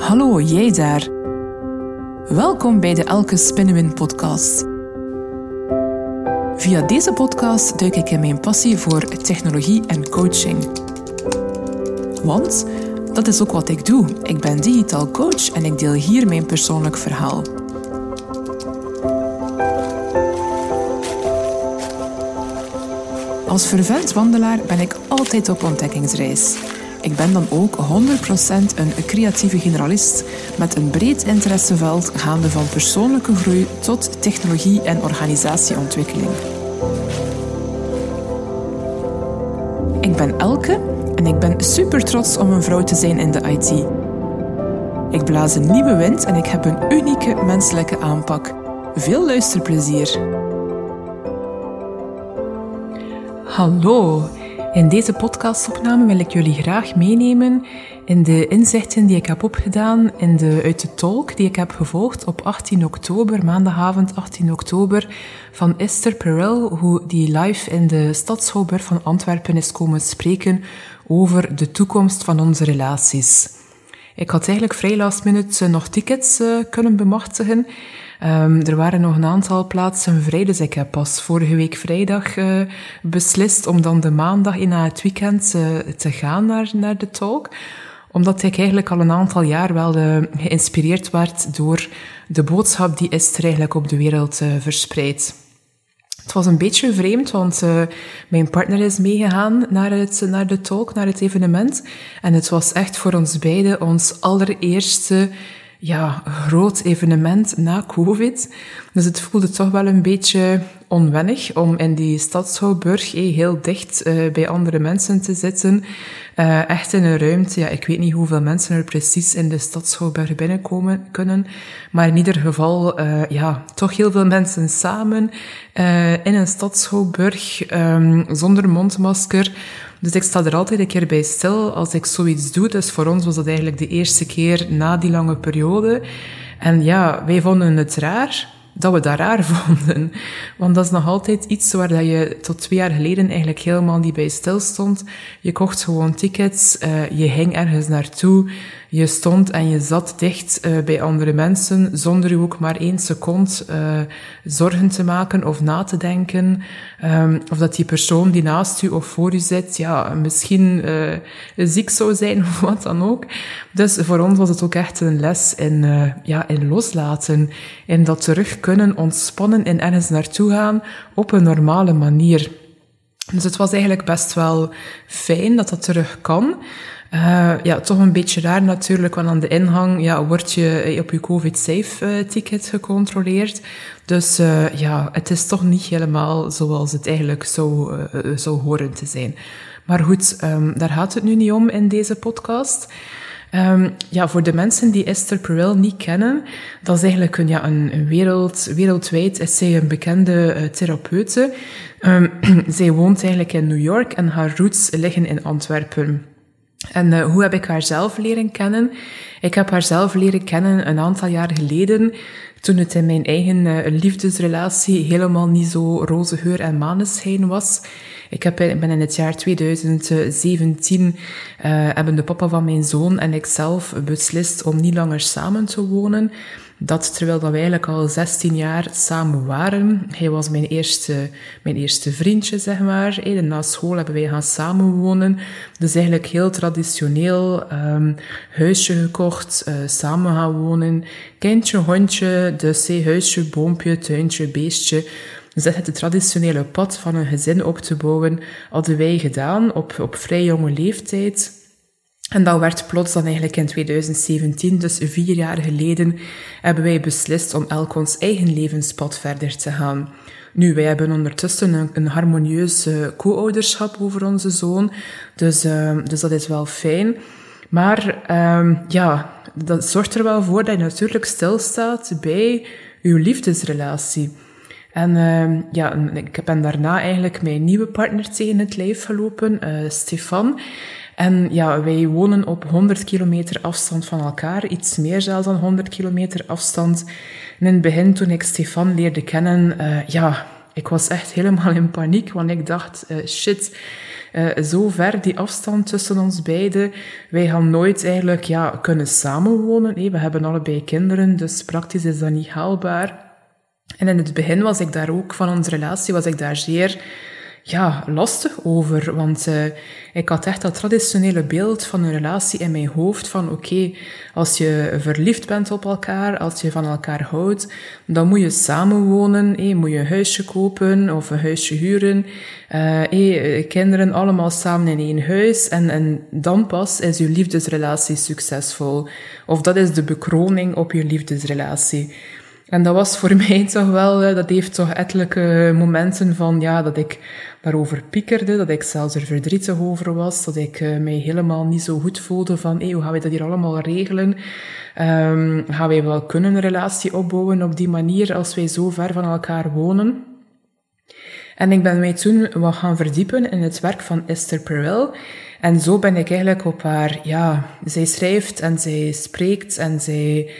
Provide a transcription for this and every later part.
Hallo, jij daar. Welkom bij de Elke Spinnenwind podcast. Via deze podcast duik ik in mijn passie voor technologie en coaching. Want dat is ook wat ik doe. Ik ben digitaal coach en ik deel hier mijn persoonlijk verhaal. Als vervent wandelaar ben ik altijd op ontdekkingsreis. Ik ben dan ook 100% een creatieve generalist met een breed interesseveld gaande van persoonlijke groei tot technologie en organisatieontwikkeling. Ik ben Elke en ik ben super trots om een vrouw te zijn in de IT. Ik blaas een nieuwe wind en ik heb een unieke menselijke aanpak. Veel luisterplezier. Hallo. In deze podcastopname wil ik jullie graag meenemen in de inzichten die ik heb opgedaan in de, uit de talk die ik heb gevolgd op 18 oktober, maandagavond 18 oktober, van Esther Perel, hoe die live in de Stadschouwburg van Antwerpen is komen spreken over de toekomst van onze relaties. Ik had eigenlijk vrij last minute nog tickets uh, kunnen bemachtigen. Um, er waren nog een aantal plaatsen vrij, dus ik heb pas vorige week vrijdag uh, beslist om dan de maandag in na het weekend uh, te gaan naar, naar de talk omdat ik eigenlijk al een aantal jaar wel uh, geïnspireerd werd door de boodschap die Esther eigenlijk op de wereld verspreidt. Het was een beetje vreemd, want mijn partner is meegegaan naar, het, naar de talk, naar het evenement. En het was echt voor ons beiden ons allereerste ja, groot evenement na COVID. Dus het voelde toch wel een beetje onwennig om in die stadschouwburg eh, heel dicht uh, bij andere mensen te zitten. Uh, echt in een ruimte. Ja, ik weet niet hoeveel mensen er precies in de stadschouwburg binnenkomen kunnen. Maar in ieder geval, ja, toch heel veel mensen samen in een stadschouwburg um, zonder mondmasker. Dus ik sta er altijd een keer bij stil als ik zoiets doe. Dus voor ons was dat eigenlijk de eerste keer na die lange periode. En ja, wij vonden het raar dat we dat raar vonden. Want dat is nog altijd iets waar dat je tot twee jaar geleden eigenlijk helemaal niet bij stil stond. Je kocht gewoon tickets, uh, je ging ergens naartoe, je stond en je zat dicht uh, bij andere mensen, zonder je ook maar één seconde uh, zorgen te maken of na te denken. Um, of dat die persoon die naast u of voor u zit, ja, misschien ziek zou zijn of wat dan ook. Dus voor ons was het ook echt een les in, ja, in loslaten, in dat terug kunnen ontspannen en ergens naartoe gaan op een normale manier. Dus het was eigenlijk best wel fijn dat dat terug kan. Uh, ja, toch een beetje raar natuurlijk, want aan de ingang ja, word je op je COVID-safe-ticket gecontroleerd. Dus uh, ja, het is toch niet helemaal zoals het eigenlijk zou, zou horen te zijn. Maar goed, um, daar gaat het nu niet om in deze podcast. Um, ja, voor de mensen die Esther Perel niet kennen, dat is eigenlijk een, ja, een, wereld, wereldwijd is zij een bekende uh, therapeute. Um, zij woont eigenlijk in New York en haar roots liggen in Antwerpen. En uh, hoe heb ik haar zelf leren kennen? Ik heb haar zelf leren kennen een aantal jaar geleden, toen het in mijn eigen uh, liefdesrelatie helemaal niet zo roze geur en maneschijn was. Ik heb, ben in het jaar 2017 uh, hebben de papa van mijn zoon en ikzelf beslist om niet langer samen te wonen. Dat terwijl dat we eigenlijk al 16 jaar samen waren. Hij was mijn eerste, mijn eerste vriendje, zeg maar. En na school hebben wij gaan samenwonen. Dus eigenlijk heel traditioneel. Um, huisje gekocht, uh, samen gaan wonen. Kindje, hondje, dus hey, huisje, boompje, tuintje, beestje. Dus dat het traditionele pad van een gezin op te bouwen, hadden wij gedaan op, op vrij jonge leeftijd. En dat werd plots dan eigenlijk in 2017, dus vier jaar geleden, hebben wij beslist om elk ons eigen levenspad verder te gaan. Nu, wij hebben ondertussen een, een harmonieus co-ouderschap over onze zoon, dus, uh, dus dat is wel fijn. Maar um, ja, dat zorgt er wel voor dat je natuurlijk stilstaat bij uw liefdesrelatie. En uh, ja, ik ben daarna eigenlijk mijn nieuwe partner tegen het lijf gelopen, uh, Stefan. En ja, wij wonen op 100 kilometer afstand van elkaar, iets meer zelfs dan 100 kilometer afstand. En in het begin, toen ik Stefan leerde kennen, uh, ja, ik was echt helemaal in paniek, want ik dacht, uh, shit, Uh, zo ver die afstand tussen ons beiden. Wij gaan nooit eigenlijk ja, kunnen samenwonen. Hey, we hebben allebei kinderen, dus praktisch is dat niet haalbaar. En in het begin was ik daar ook van onze relatie, was ik daar zeer ja, lastig over. Want uh, ik had echt dat traditionele beeld van een relatie in mijn hoofd. Van oké, als je verliefd bent op elkaar, als je van elkaar houdt, dan moet je samenwonen. Eh, moet je een huisje kopen of een huisje huren. Uh, eh, kinderen allemaal samen in één huis. En, en dan pas is je liefdesrelatie succesvol. Of dat is de bekroning op je liefdesrelatie. En dat was voor mij toch wel, dat heeft toch ettelijke momenten van, ja, dat ik daarover piekerde, dat ik zelfs er verdrietig over was, dat ik uh, mij helemaal niet zo goed voelde van, hey, hoe gaan we dat hier allemaal regelen? Um, gaan wij wel kunnen een relatie opbouwen op die manier als wij zo ver van elkaar wonen? En ik ben mij toen wat gaan verdiepen in het werk van Esther Perel. En zo ben ik eigenlijk op haar, ja, zij schrijft en zij spreekt en zij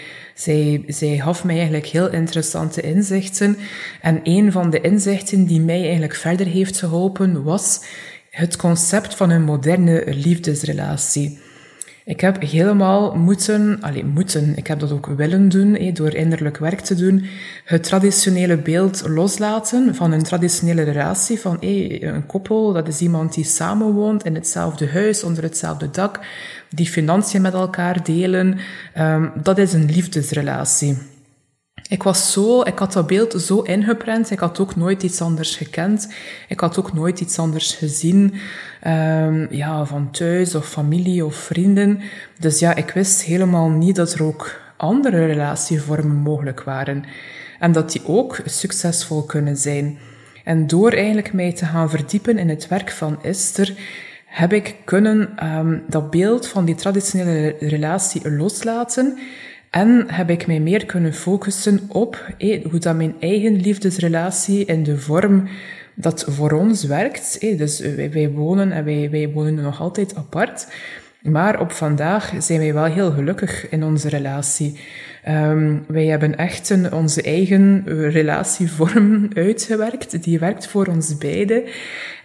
zij, zij gaf mij eigenlijk heel interessante inzichten. En een van de inzichten die mij eigenlijk verder heeft geholpen was het concept van een moderne liefdesrelatie. Ik heb helemaal moeten, alleen moeten, ik heb dat ook willen doen, door innerlijk werk te doen, het traditionele beeld loslaten van een traditionele relatie, van een koppel, dat is iemand die samenwoont in hetzelfde huis, onder hetzelfde dak, die financiën met elkaar delen, ehm, dat is een liefdesrelatie. Ik was zo, ik had dat beeld zo ingeprent. Ik had ook nooit iets anders gekend. Ik had ook nooit iets anders gezien. Um, ja, van thuis of familie of vrienden. Dus ja, ik wist helemaal niet dat er ook andere relatievormen mogelijk waren. En dat die ook succesvol kunnen zijn. En door eigenlijk mij te gaan verdiepen in het werk van Esther, heb ik kunnen um, dat beeld van die traditionele relatie loslaten en heb ik mij meer kunnen focussen op hoe dat mijn eigen liefdesrelatie in de vorm dat voor ons werkt. dus wij, wij, wonen en wij, wij wonen nog altijd apart. Maar op vandaag zijn wij wel heel gelukkig in onze relatie. Um, wij hebben echt een, onze eigen relatievorm uitgewerkt. Die werkt voor ons beiden.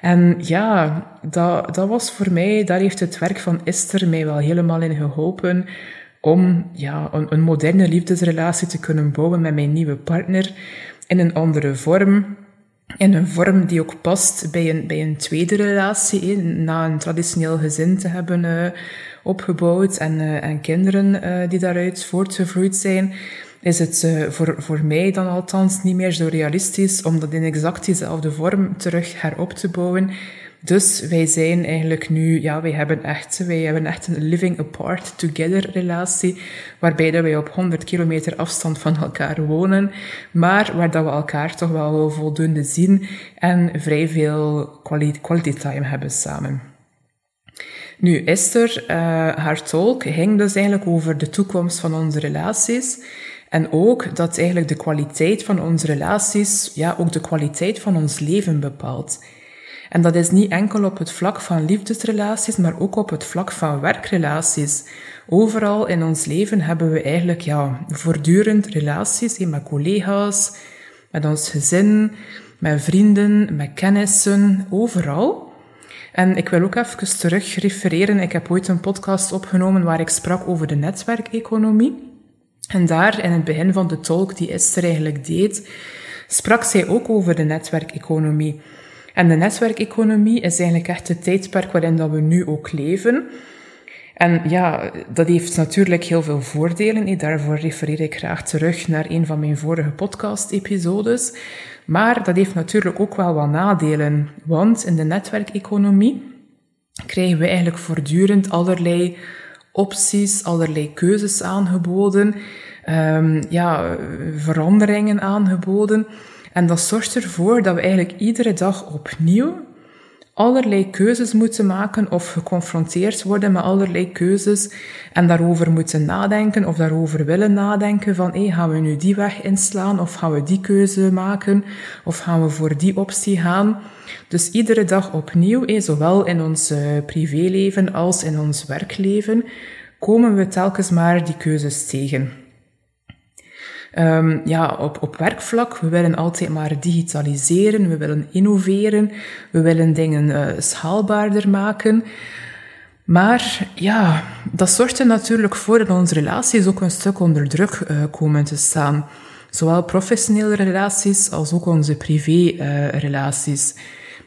En ja, dat, dat was voor mij, daar heeft het werk van Esther mij wel helemaal in geholpen om ja, een, moderne liefdesrelatie te kunnen bouwen met mijn nieuwe partner in een andere vorm. In een vorm die ook past bij een, bij een tweede relatie, na een traditioneel gezin te hebben uh, opgebouwd en, uh, en kinderen uh, die daaruit voortgevloeid zijn, is het voor, voor mij dan althans niet meer zo realistisch om dat in exact diezelfde vorm terug herop te bouwen. Dus wij zijn eigenlijk nu, ja, wij hebben echt, wij hebben echt een living apart together relatie, waarbij dat wij op 100 kilometer afstand van elkaar wonen, maar waar dat we elkaar toch wel voldoende zien en vrij veel quality, time hebben samen. Nu, Esther, uh, haar tolk, ging dus eigenlijk over de toekomst van onze relaties. En ook dat eigenlijk de kwaliteit van onze relaties, ja, ook de kwaliteit van ons leven bepaalt. En dat is niet enkel op het vlak van liefdesrelaties, maar ook op het vlak van werkrelaties. Overal in ons leven hebben we eigenlijk ja, voortdurend relaties met collega's, met ons gezin, met vrienden, met kennissen, overal. En ik wil ook even terug refereren. Ik heb ooit een podcast opgenomen waar ik sprak over de netwerkeconomie. En daar, in het begin van de talk die Esther eigenlijk deed, sprak zij ook over de netwerkeconomie. En de netwerkeconomie is eigenlijk echt het tijdperk waarin dat we nu ook leven. En ja, dat heeft natuurlijk heel veel voordelen. Daarvoor refereer ik graag terug naar een van mijn vorige podcast-episodes. Maar dat heeft natuurlijk ook wel wat nadelen. Want in de netwerkeconomie krijgen we eigenlijk voortdurend allerlei opties, allerlei keuzes aangeboden, um, ja, veranderingen aangeboden. En dat zorgt ervoor dat we eigenlijk iedere dag opnieuw allerlei keuzes moeten maken of geconfronteerd worden met allerlei keuzes en daarover moeten nadenken of daarover willen nadenken van hey, gaan we nu die weg inslaan of gaan we die keuze maken of gaan we voor die optie gaan. Dus iedere dag opnieuw, hey, zowel in ons uh, privéleven als in ons werkleven, komen we telkens maar die keuzes tegen. Um, ja, op, op werkvlak, we willen altijd maar digitaliseren, we willen innoveren, we willen dingen uh, schaalbaarder maken. Maar ja, dat zorgt er natuurlijk voor dat onze relaties ook een stuk onder druk uh, komen te staan. Zowel professionele relaties als ook onze privé-relaties. Uh,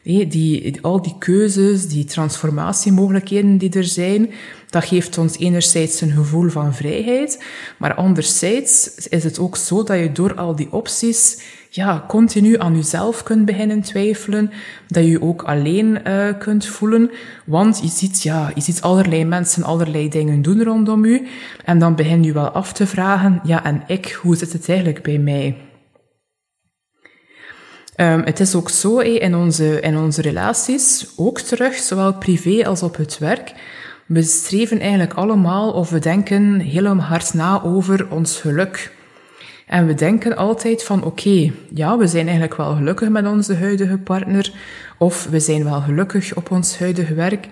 die, al die keuzes, die transformatiemogelijkheden die er zijn, dat geeft ons enerzijds een gevoel van vrijheid, maar anderzijds is het ook zo dat je door al die opties ja, continu aan jezelf kunt beginnen twijfelen, dat je je ook alleen uh, kunt voelen, want je ziet, ja, je ziet allerlei mensen allerlei dingen doen rondom je, en dan begin je wel af te vragen, ja, en ik, hoe zit het eigenlijk bij mij? Um, het is ook zo in, onze, in onze relaties, ook terug, zowel privé als op het werk. We streven eigenlijk allemaal of we denken helemaal hard na over ons geluk. En we denken altijd van oké, ja, we zijn eigenlijk wel gelukkig met onze huidige partner, of we zijn wel gelukkig op ons huidige werk,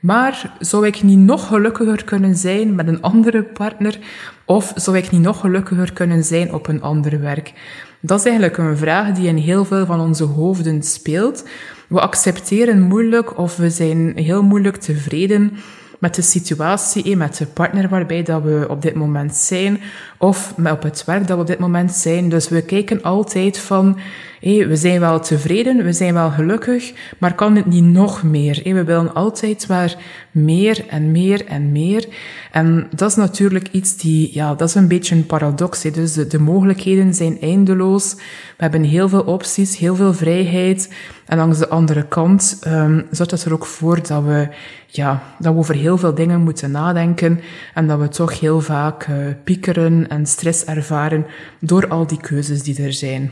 maar zou ik niet nog gelukkiger kunnen zijn met een andere partner, of zou ik niet nog gelukkiger kunnen zijn op een ander werk? Dat is eigenlijk een vraag die in heel veel van onze hoofden speelt. We accepteren moeilijk of we zijn heel moeilijk tevreden met de situatie, met de partner waarbij dat we op dit moment zijn, of met op het werk dat we op dit moment zijn. Dus we kijken altijd van, hey, we zijn wel tevreden, we zijn wel gelukkig, maar kan het niet nog meer? Hey, we willen altijd maar meer en meer en meer. En dat is natuurlijk iets die, ja, dat is een beetje een paradox. Dus de, de mogelijkheden zijn eindeloos. We hebben heel veel opties, heel veel vrijheid. En langs de andere kant um, zorgt het er ook voor dat we, ja, dat we over heel veel dingen moeten nadenken en dat we toch heel vaak uh, piekeren en stress ervaren door al die keuzes die er zijn.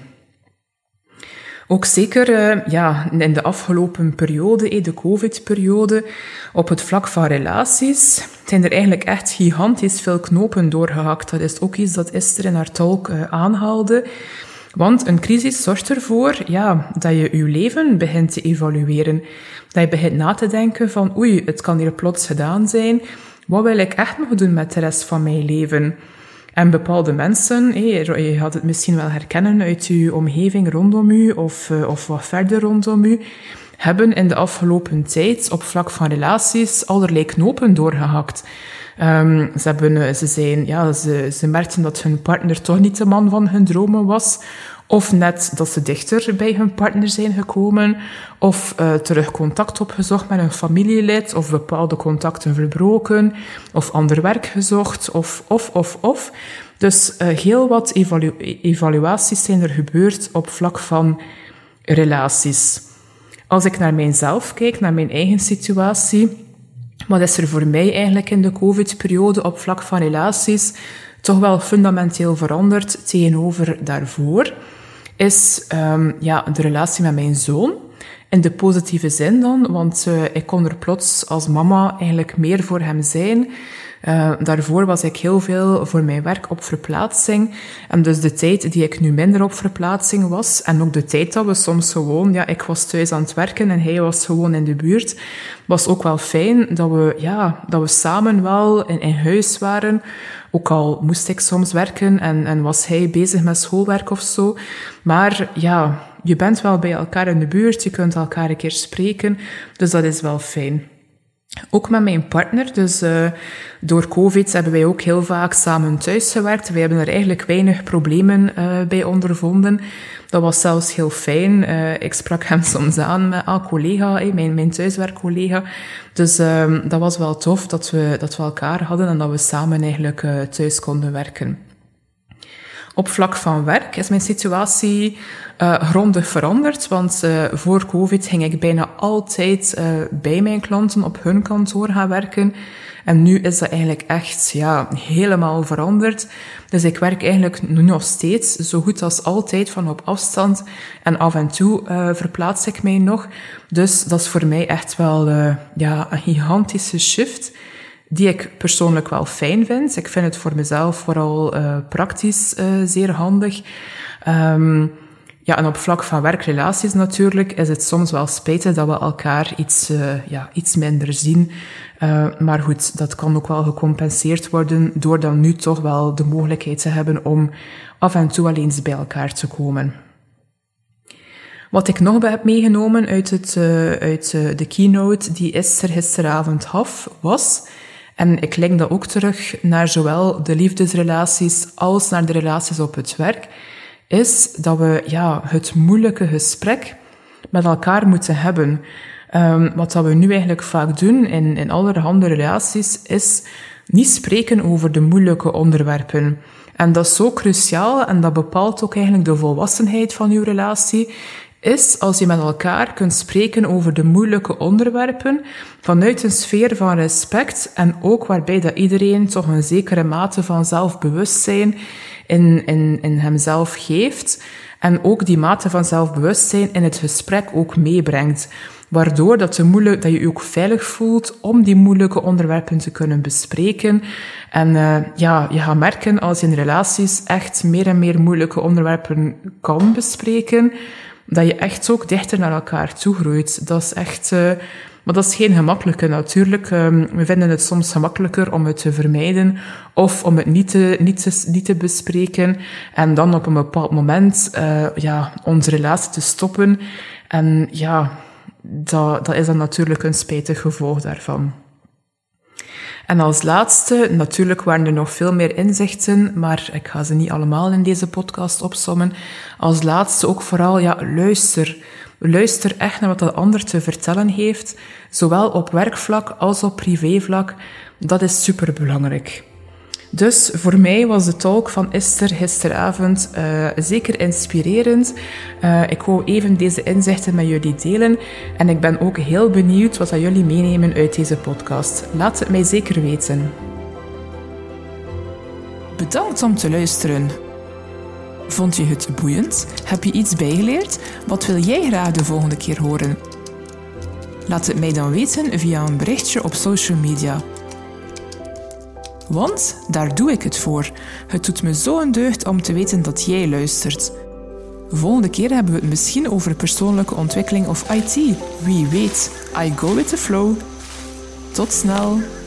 Ook zeker uh, ja, in de afgelopen periode, de COVID-periode, op het vlak van relaties, zijn er eigenlijk echt gigantisch veel knopen doorgehakt. Dat is ook iets dat Esther in haar talk uh, aanhaalde. Want een crisis zorgt ervoor ja, dat je je leven begint te evalueren. Dat je begint na te denken van oei, het kan hier plots gedaan zijn. Wat wil ik echt nog doen met de rest van mijn leven? En bepaalde mensen, je gaat het misschien wel herkennen uit je omgeving rondom u of, eh, of wat verder rondom u, hebben in de afgelopen tijd op vlak van relaties allerlei knopen doorgehakt. Um, ze, hebben, eh, ze, zijn, ja, ze, ze merkten dat hun partner toch niet de man van hun dromen was. Of net dat ze dichter bij hun partner zijn gekomen. Of uh, terug contact opgezocht met een familielid. Of bepaalde contacten verbroken. Of ander werk gezocht. Of, of, of, of. Dus uh, heel wat evalu evaluaties zijn er gebeurd op vlak van relaties. Als ik naar mijzelf kijk, naar mijn eigen situatie wat is er voor mij eigenlijk in de COVID-periode op vlak van relaties toch wel fundamenteel veranderd tegenover daarvoor? Is um, ja, de relatie met mijn zoon. In de positieve zin dan, want uh, ik kon er plots als mama eigenlijk meer voor hem zijn. Uh, daarvoor was ik heel veel voor mijn werk op verplaatsing. En dus de tijd die ik nu minder op verplaatsing was, en ook de tijd dat we soms gewoon, ja, ik was thuis aan het werken en hij was gewoon in de buurt, was ook wel fijn dat we, ja, dat we samen wel in, huis waren. Ook al moest ik soms werken en, en was hij bezig met schoolwerk of zo. Maar ja, je bent wel bij elkaar in de buurt, je kunt elkaar een keer spreken, dus dat is wel fijn. Ook met mijn partner, dus uh, door COVID hebben wij ook heel vaak samen thuis gewerkt. Wij hebben er eigenlijk weinig problemen uh, bij ondervonden. Dat was zelfs heel fijn. Uh, ik sprak hem soms aan met een collega, hey, mijn, mijn thuiswerkcollega. Dus ehm, dat was wel tof dat we, dat we elkaar hadden en dat we samen eigenlijk thuis konden werken. Op vlak van werk is mijn situatie uh, grondig veranderd, want uh, voor COVID ging ik bijna altijd uh, bij mijn klanten op hun kantoor gaan werken. En nu is dat eigenlijk echt ja, helemaal veranderd. Dus ik werk eigenlijk nu nog steeds zo goed als altijd van op afstand. En af en toe verplaats ik mij nog. Dus dat is voor mij echt wel ja, een gigantische shift die ik persoonlijk wel fijn vind. Ik vind het voor mezelf vooral uh, praktisch uh, zeer handig. Um, Ja, en op vlak van werkrelaties natuurlijk is het soms wel spijtig dat we elkaar iets, uh, ja, iets minder zien. Maar goed, dat kan ook wel gecompenseerd worden door dan nu toch wel de mogelijkheid te hebben om af en toe alleen eens bij elkaar te komen. Wat ik nog heb meegenomen uit, het, uit de keynote die Esther gisteravond had, was, en ik link dat ook terug naar zowel de liefdesrelaties als naar de relaties op het werk, is dat we ja, het moeilijke gesprek met elkaar moeten hebben. Um, wat dat we nu eigenlijk vaak doen in, in allerhande relaties, is niet spreken over de moeilijke onderwerpen. En dat is zo cruciaal en dat bepaalt ook eigenlijk de volwassenheid van uw relatie, is als je met elkaar kunt spreken over de moeilijke onderwerpen vanuit een sfeer van respect en ook waarbij dat iedereen toch een zekere mate van zelfbewustzijn in, in, in hemzelf geeft en ook die mate van zelfbewustzijn in het gesprek ook meebrengt. Waardoor dat, de moeilijk, dat je je ook veilig voelt om die moeilijke onderwerpen te kunnen bespreken. En uh, ja, je gaat merken als je in relaties echt meer en meer moeilijke onderwerpen kan bespreken, dat je echt ook dichter naar elkaar toe groeit. Dat is echt, uh, maar dat is geen gemakkelijke natuurlijk. Um, we vinden het soms gemakkelijker om het te vermijden of om het niet te, niet te, niet te bespreken en dan op een bepaald moment uh, ja, onze relatie te stoppen. En ja, dat, dat is dan natuurlijk een spijtig gevolg daarvan. En als laatste, natuurlijk waren er nog veel meer inzichten, maar ik ga ze niet allemaal in deze podcast opsommen. Als laatste ook vooral, ja, luister. Luister echt naar wat de ander te vertellen heeft, zowel op werkvlak als op privévlak. Dat is superbelangrijk. Dus voor mij was de talk van Esther gisteravond uh, zeker inspirerend. Uh, ik wou even deze inzichten met jullie delen en ik ben ook heel benieuwd wat dat jullie meenemen uit deze podcast. Laat het mij zeker weten. Bedankt om te luisteren. Vond je het boeiend? Heb je iets bijgeleerd? Wat wil jij graag de volgende keer horen? Laat het mij dan weten via een berichtje op social media. Want daar doe ik het voor. Het doet me zo een deugd om te weten dat jij luistert. Volgende keer hebben we het misschien over persoonlijke ontwikkeling of IT. Wie weet, I go with the flow. Tot snel!